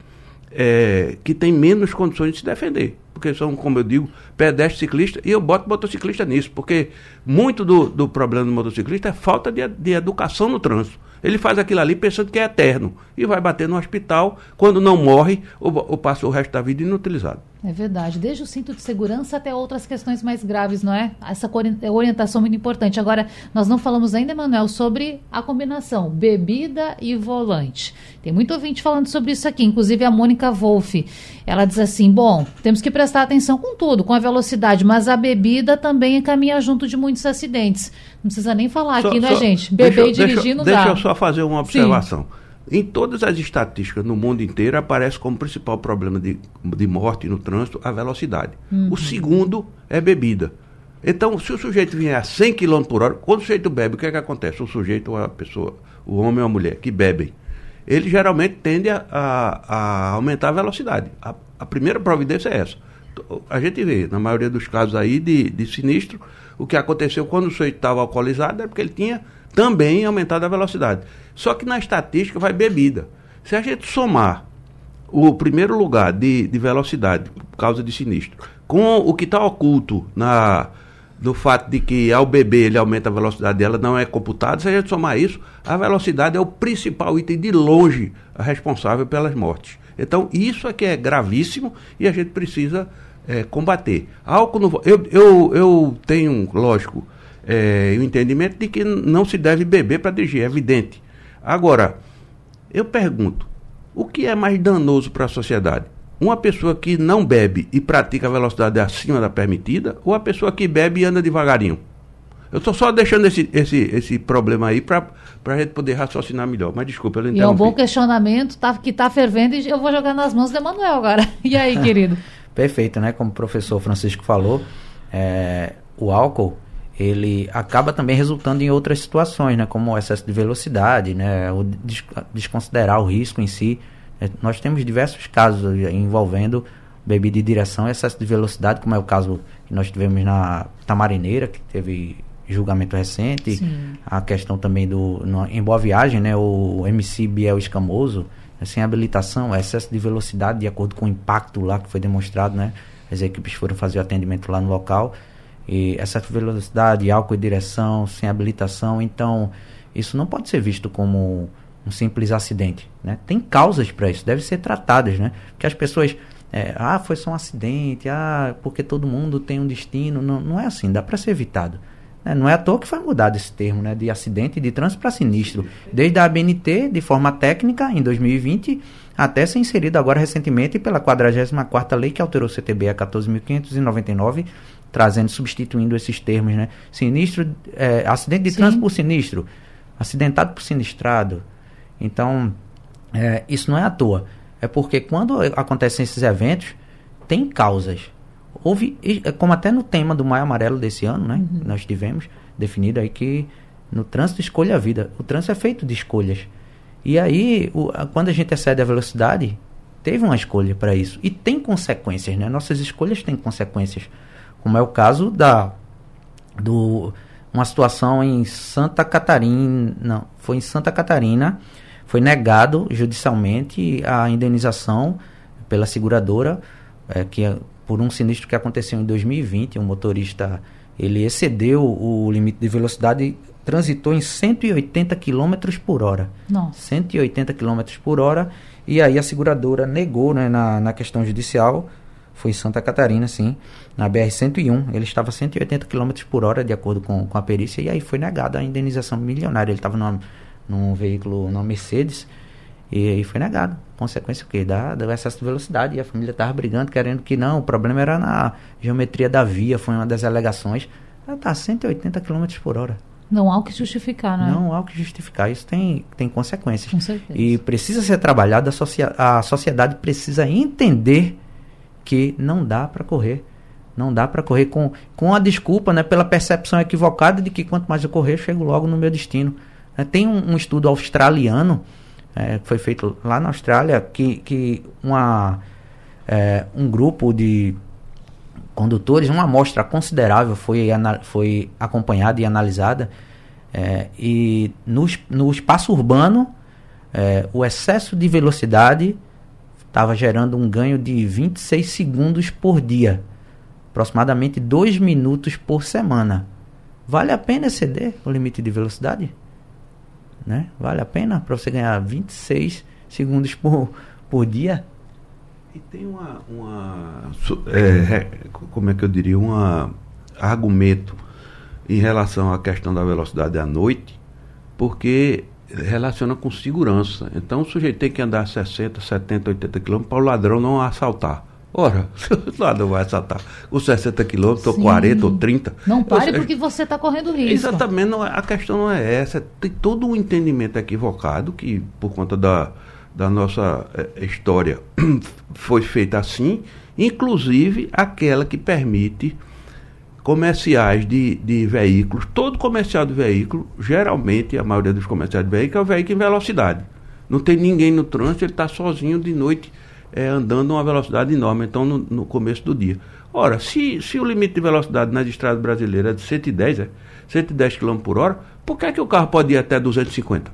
É, que têm menos condições de se defender. Porque são, como eu digo, pedestre, ciclista, e eu boto motociclista nisso, porque muito do, do problema do motociclista é falta de, de educação no trânsito. Ele faz aquilo ali pensando que é eterno e vai bater no hospital. Quando não morre, ou, ou passa o resto da vida inutilizado. É verdade. Desde o cinto de segurança até outras questões mais graves, não é? Essa orientação muito importante. Agora, nós não falamos ainda, Manuel, sobre a combinação bebida e volante. Tem muito ouvinte falando sobre isso aqui, inclusive a Mônica Wolff. Ela diz assim: bom, temos que prestar atenção com tudo, com a velocidade, mas a bebida também caminha junto de muitos acidentes. Não precisa nem falar só, aqui, né, gente? Beber e dirigir deixa, não deixa dá. Deixa eu só fazer uma observação. Sim. Em todas as estatísticas no mundo inteiro aparece como principal problema de, de morte no trânsito a velocidade. Uhum. O segundo é bebida. Então, se o sujeito vier a 100 km por hora, quando o sujeito bebe, o que é que acontece? O sujeito, a pessoa, o homem ou a mulher que bebem, ele geralmente tende a, a, a aumentar a velocidade. A, a, primeira providência é essa. A gente vê, na maioria dos casos aí de, de sinistro, o que aconteceu quando o sujeito estava alcoolizado é porque ele tinha também aumentado a velocidade. Só que na estatística vai bebida. Se a gente somar o primeiro lugar de, de velocidade por causa de sinistro com o que está oculto na do fato de que ao beber ele aumenta a velocidade dela não é computado, se a gente somar isso, a velocidade é o principal item de longe responsável pelas mortes. Então, isso é que é gravíssimo e a gente precisa é, combater. Álcool no, eu, eu, eu tenho, lógico, é, o entendimento de que não se deve beber para dirigir, é evidente. Agora, eu pergunto, o que é mais danoso para a sociedade? Uma pessoa que não bebe e pratica a velocidade acima da permitida, ou a pessoa que bebe e anda devagarinho? Eu estou só deixando esse, esse, esse problema aí para a gente poder raciocinar melhor. Mas desculpa, eu E é um bom questionamento tá, que está fervendo e eu vou jogar nas mãos do Emanuel agora. <laughs> E aí, <laughs> querido? Perfeito, né? Como o professor Francisco falou, é, o álcool ele acaba também resultando em outras situações, né? Como o excesso de velocidade, né? O des desconsiderar o risco em si. É, nós temos diversos casos envolvendo bebida de direção e excesso de velocidade, como é o caso que nós tivemos na Tamarineira, que teve julgamento recente, Sim. a questão também do no, em Boa Viagem, né, o MC Biel Escamoso, sem habilitação, excesso de velocidade de acordo com o impacto lá que foi demonstrado, né? As equipes foram fazer o atendimento lá no local e de velocidade, álcool e direção, sem habilitação, então isso não pode ser visto como um simples acidente, né? Tem causas para isso, devem ser tratadas, né? Porque as pessoas é, ah, foi só um acidente, ah, porque todo mundo tem um destino, não, não é assim, dá para ser evitado. É, não é à toa que foi mudado esse termo né, de acidente de trânsito para sinistro. Desde a ABNT, de forma técnica, em 2020, até ser inserido agora recentemente pela 44ª lei que alterou o CTB a 14.599, trazendo, substituindo esses termos. Né? Sinistro, é, acidente de Sim. trânsito por sinistro, acidentado por sinistrado. Então, é, isso não é à toa. É porque quando acontecem esses eventos, tem causas. Houve, é, como até no tema do Maio Amarelo desse ano, né? Uhum. Nós tivemos definido aí que no trânsito escolha a vida. O trânsito é feito de escolhas. E aí, o, quando a gente excede a velocidade, teve uma escolha para isso. E tem consequências, né? Nossas escolhas têm consequências. Como é o caso da do uma situação em Santa Catarina, não, foi em Santa Catarina, foi negado judicialmente a indenização pela seguradora, é, que por um sinistro que aconteceu em 2020, um motorista ele excedeu o limite de velocidade e transitou em 180 km por hora. Nossa. 180 km por hora. E aí a seguradora negou né, na, na questão judicial. Foi em Santa Catarina, sim, na BR-101. Ele estava a 180 km por hora, de acordo com, com a perícia, e aí foi negada a indenização milionária. Ele estava num, num veículo, numa Mercedes, e aí foi negado. Consequência o quê? Da, do excesso de velocidade. E a família estava brigando, querendo que não. O problema era na geometria da via, foi uma das alegações. Ela está a 180 km por hora. Não há o que justificar, né? Não há o que justificar. Isso tem, tem consequências. Com certeza. E precisa ser trabalhado. A, socia a sociedade precisa entender que não dá para correr. Não dá para correr com, com a desculpa, né, pela percepção equivocada de que quanto mais eu correr, eu chego logo no meu destino. É, tem um, um estudo australiano é, foi feito lá na Austrália, que, que uma, é, um grupo de condutores, uma amostra considerável foi, foi acompanhada e analisada, é, e no, no espaço urbano, é, o excesso de velocidade estava gerando um ganho de 26 segundos por dia, aproximadamente 2 minutos por semana. Vale a pena exceder o limite de velocidade? né? Vale a pena para você ganhar 26 segundos por, por dia? E tem uma, uma é, como é que eu diria, um argumento em relação à questão da velocidade à noite, porque relaciona com segurança. Então o sujeito tem que andar 60, 70, 80 km para o ladrão não assaltar. Ora, <laughs> o ladrão vai assaltar com 60 km, ou 40 ou 30. Não pare seja, porque você está correndo risco. Exatamente, não, é, a questão não é essa. Tem todo um entendimento equivocado que, por conta da, da nossa é, história, <clears throat> foi feita assim, inclusive aquela que permite comerciais de, de veículos, todo comercial de veículo, geralmente a maioria dos comerciais de veículos é o veículo em velocidade. Não tem ninguém no trânsito, ele está sozinho de noite, é, andando a uma velocidade enorme, então no, no, começo do dia. Ora, se, se o limite de velocidade nas estradas brasileiras é de 110, é 110 km por hora, por que, é que o carro pode ir até 250?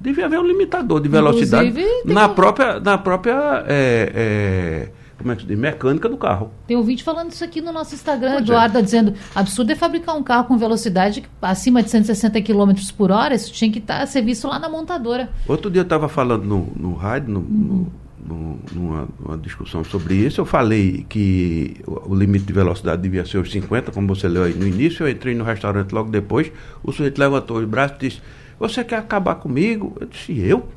Devia haver um limitador de velocidade na própria, na própria é, é, como é que se diz? mecânica do carro. Tem um vídeo falando isso aqui no nosso Instagram, pois Eduardo, é. dizendo, absurdo é fabricar um carro com velocidade acima de 160 km por hora, isso tinha que estar tá, ser visto lá na montadora. Outro dia eu estava falando no, no rádio, no, uhum. no, numa, numa, discussão sobre isso, eu falei que o, limite de velocidade devia ser os 50, como você leu aí no início, eu entrei no restaurante logo depois, o sujeito levantou os braços e disse, você quer acabar comigo? Eu disse, eu?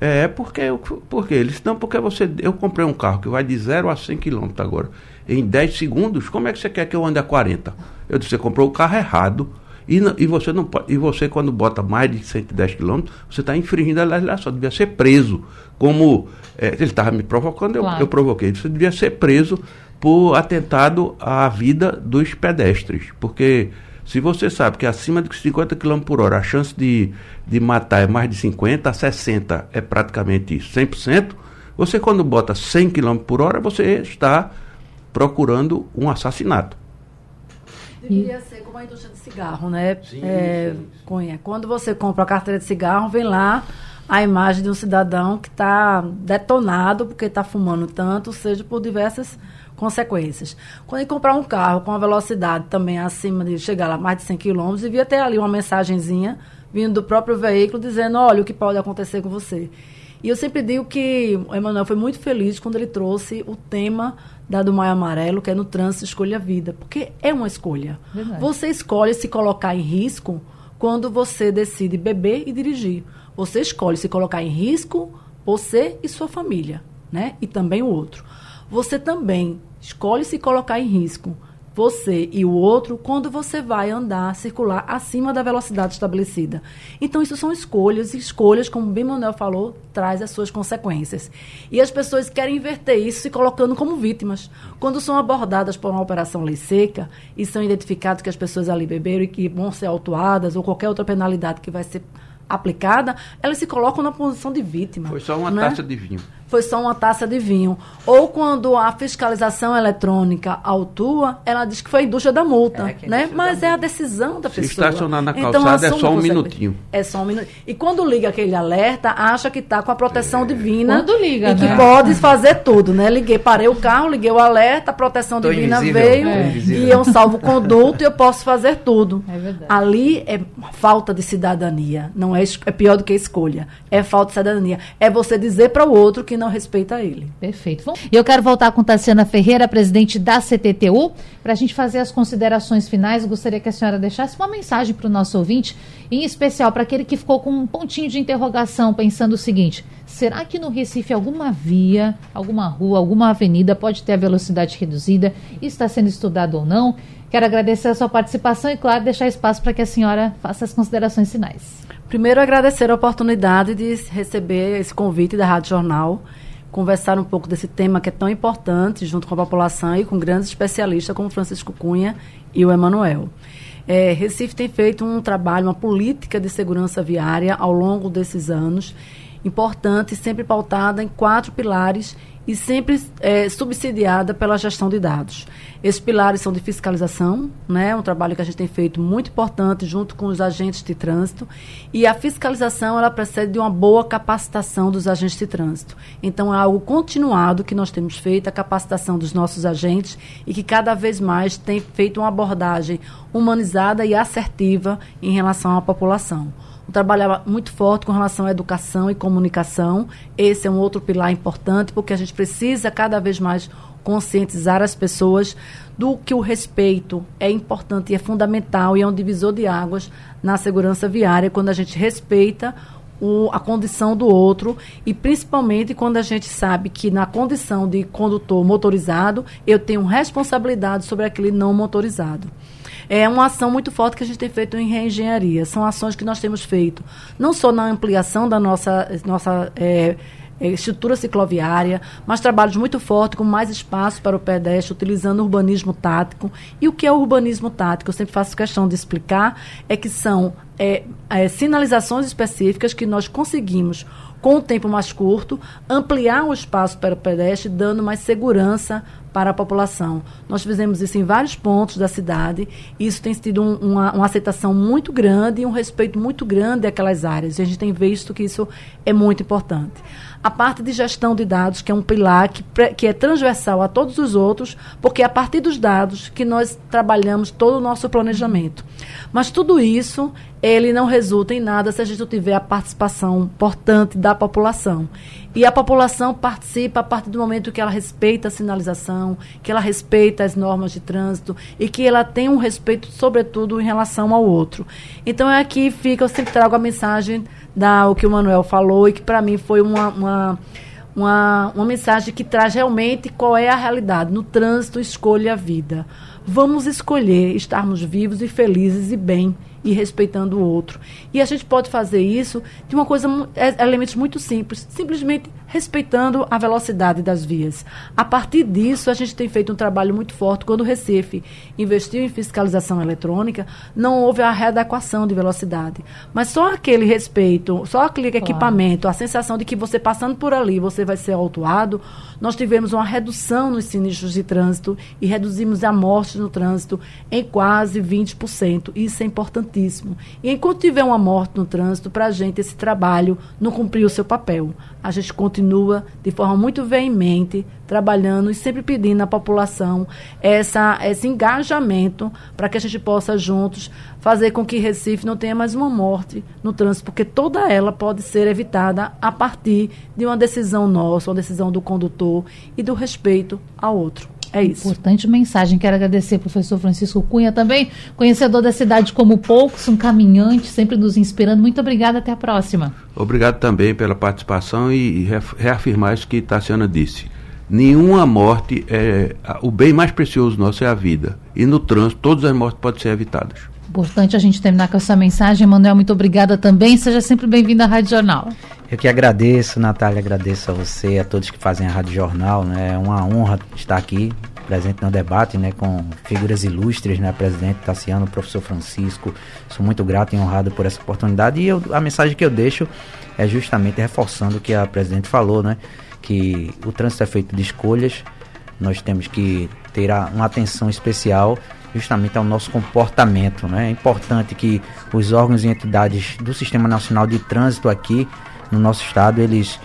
É, porque, porque eles não, porque você. Eu comprei um carro que vai de 0 a 100 km agora. Em 10 segundos, como é que você quer que eu ande a 40? Eu disse, você comprou o carro errado. E, e você não e você quando bota mais de 110 km, você está infringindo a legislação, devia ser preso. Como é, ele estava me provocando, eu, claro. eu provoquei. Você devia ser preso por atentado à vida dos pedestres. Porque se você sabe que acima de 50 km por hora a chance de, de matar é mais de 50, a 60 é praticamente 100%, você quando bota 100 km por hora, você está procurando um assassinato. Deveria ser a indústria de cigarro, né? Sim, é, sim. Quando você compra a carteira de cigarro, vem lá a imagem de um cidadão que está detonado porque está fumando tanto, seja por diversas consequências. Quando ele comprar um carro com a velocidade também acima de chegar lá mais de 100 km, devia ter ali uma mensagenzinha vindo do próprio veículo dizendo, olha o que pode acontecer com você. E eu sempre digo que o Emanuel foi muito feliz quando ele trouxe o tema da do Maio Amarelo, que é no trânsito escolha a vida, porque é uma escolha. Verdade. Você escolhe se colocar em risco quando você decide beber e dirigir. Você escolhe se colocar em risco você e sua família, né? E também o outro. Você também escolhe se colocar em risco você e o outro quando você vai andar, circular acima da velocidade estabelecida. Então, isso são escolhas, e escolhas, como bem Manuel falou, traz as suas consequências. E as pessoas querem inverter isso se colocando como vítimas. Quando são abordadas por uma operação lei seca e são identificados que as pessoas ali beberam e que vão ser autuadas ou qualquer outra penalidade que vai ser aplicada, elas se colocam na posição de vítima. Foi só uma né? taça de vinho foi só uma taça de vinho. Ou quando a fiscalização eletrônica autua, ela diz que foi a indústria da multa, é, né? Mas é a decisão da Se pessoa. estacionar na então, calçada então, é só um minutinho. É só um minuto. E quando liga aquele alerta, acha que está com a proteção é. divina. Quando liga, E que né? pode fazer tudo, né? Liguei, parei o carro, liguei o alerta, a proteção Tô divina veio é. e eu salvo conduto e eu posso fazer tudo. É verdade. Ali é falta de cidadania. Não é, é pior do que escolha. É falta de cidadania. É você dizer para o outro que não respeita ele. Perfeito. E eu quero voltar com Tassiana Ferreira, presidente da CTTU, para a gente fazer as considerações finais. Eu gostaria que a senhora deixasse uma mensagem para o nosso ouvinte, em especial para aquele que ficou com um pontinho de interrogação, pensando o seguinte: será que no Recife alguma via, alguma rua, alguma avenida pode ter a velocidade reduzida? Está sendo estudado ou não? Quero agradecer a sua participação e, claro, deixar espaço para que a senhora faça as considerações finais. Primeiro, agradecer a oportunidade de receber esse convite da Rádio Jornal, conversar um pouco desse tema que é tão importante, junto com a população e com grandes especialistas como Francisco Cunha e o Emanuel. É, Recife tem feito um trabalho, uma política de segurança viária ao longo desses anos, importante, sempre pautada em quatro pilares e sempre é, subsidiada pela gestão de dados. Esses pilares são de fiscalização, né, um trabalho que a gente tem feito muito importante junto com os agentes de trânsito, e a fiscalização ela precede de uma boa capacitação dos agentes de trânsito. Então é algo continuado que nós temos feito, a capacitação dos nossos agentes e que cada vez mais tem feito uma abordagem humanizada e assertiva em relação à população um trabalho muito forte com relação à educação e comunicação. Esse é um outro pilar importante, porque a gente precisa cada vez mais conscientizar as pessoas do que o respeito é importante e é fundamental e é um divisor de águas na segurança viária, quando a gente respeita o, a condição do outro e principalmente quando a gente sabe que na condição de condutor motorizado eu tenho responsabilidade sobre aquele não motorizado é uma ação muito forte que a gente tem feito em reengenharia. São ações que nós temos feito, não só na ampliação da nossa, nossa é, é estrutura cicloviária, mas trabalhos muito fortes, com mais espaço para o pedestre, utilizando o urbanismo tático. E o que é o urbanismo tático? Eu sempre faço questão de explicar, é que são é, é, sinalizações específicas que nós conseguimos com o tempo mais curto, ampliar o espaço para o pedestre, dando mais segurança para a população. Nós fizemos isso em vários pontos da cidade e isso tem sido um, uma, uma, aceitação muito grande e um respeito muito grande àquelas áreas. E a gente tem visto que isso é muito importante. A parte de gestão de dados, que é um pilar que, que é transversal a todos os outros, porque é a partir dos dados que nós trabalhamos todo o nosso planejamento. Mas tudo isso ele não resulta em nada se a gente não tiver a participação importante da população. E a população participa a partir do momento que ela respeita a sinalização, que ela respeita as normas de trânsito e que ela tem um respeito, sobretudo, em relação ao outro. Então, é aqui fica, eu sempre trago a mensagem da o que o Manuel falou e que para mim foi uma, uma uma, uma mensagem que traz realmente qual é a realidade. No trânsito, escolha a vida. Vamos escolher estarmos vivos e felizes e bem e respeitando o outro. E a gente pode fazer isso de uma coisa, é, elementos muito simples, simplesmente respeitando a velocidade das vias. A partir disso, a gente tem feito um trabalho muito forte. Quando o Recife investiu em fiscalização eletrônica, não houve a readequação de velocidade. Mas só aquele respeito, só aquele claro. equipamento, a sensação de que você passando por ali, você vai ser autuado, nós tivemos uma redução nos sinistros de trânsito e reduzimos a morte no trânsito em quase 20%. Isso é importantíssimo. E enquanto tiver uma morte no trânsito, para a gente esse trabalho não cumpriu o seu papel. A gente continua de forma muito veemente trabalhando e sempre pedindo à população essa, esse engajamento para que a gente possa juntos fazer com que Recife não tenha mais uma morte no trânsito, porque toda ela pode ser evitada a partir de uma decisão nossa, uma decisão do condutor e do respeito ao outro. É isso. Importante mensagem. Quero agradecer ao professor Francisco Cunha também, conhecedor da cidade como poucos, um caminhante, sempre nos inspirando. Muito obrigada, até a próxima. Obrigado também pela participação e, reafirmar isso que Tassiana disse. Nenhuma morte é. O bem mais precioso nosso é a vida. E no trânsito, todas as mortes podem ser evitadas. Importante a gente terminar com essa mensagem. Manuel, muito obrigada também. Seja sempre bem-vindo à Rádio Jornal. Eu que agradeço, Natália, agradeço a você, a todos que fazem a Rádio Jornal. Né? É uma honra estar aqui, presente no debate, né, com figuras ilustres, né, presidente Tassiano, professor Francisco. Sou muito grato e honrado por essa oportunidade. E eu, a mensagem que eu deixo é justamente reforçando o que a presidente falou, né, que o trânsito é feito de escolhas. Nós temos que ter uma atenção especial justamente ao nosso comportamento. Né? É importante que os órgãos e entidades do Sistema Nacional de Trânsito aqui no nosso estado, eles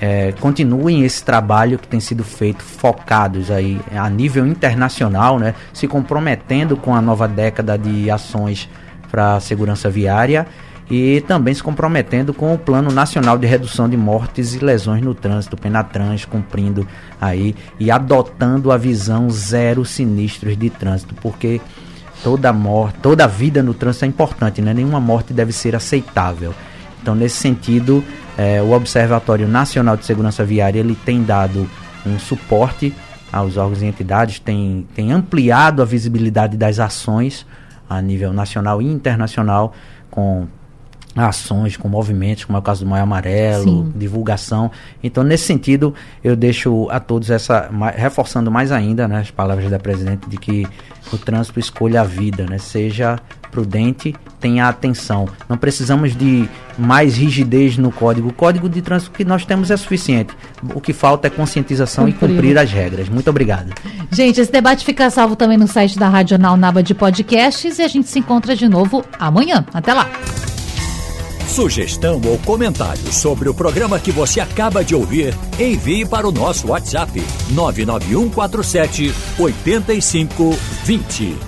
é, continuem esse trabalho que tem sido feito focados aí a nível internacional, né? se comprometendo com a nova década de ações para a segurança viária e também se comprometendo com o Plano Nacional de Redução de Mortes e Lesões no Trânsito, Penatrans, cumprindo aí e adotando a visão zero sinistros de trânsito, porque toda morte, toda vida no trânsito é importante, né? nenhuma morte deve ser aceitável. Então, nesse sentido, é, o Observatório Nacional de Segurança Viária ele tem dado um suporte aos órgãos e entidades, tem, tem ampliado a visibilidade das ações a nível nacional e internacional com ações, com movimentos, como é o caso do Maio Amarelo, Sim. divulgação. Então, nesse sentido, eu deixo a todos essa, reforçando mais ainda né, as palavras da presidente de que o trânsito escolha a vida, né, seja prudente, tenha atenção. Não precisamos de mais rigidez no código. O código de trânsito que nós temos é suficiente. O que falta é conscientização cumprir. e cumprir as regras. Muito obrigado. Gente, esse debate fica salvo também no site da Rádio Jornal Naba de Podcasts e a gente se encontra de novo amanhã. Até lá. Sugestão ou comentário sobre o programa que você acaba de ouvir, envie para o nosso WhatsApp 99147 8520.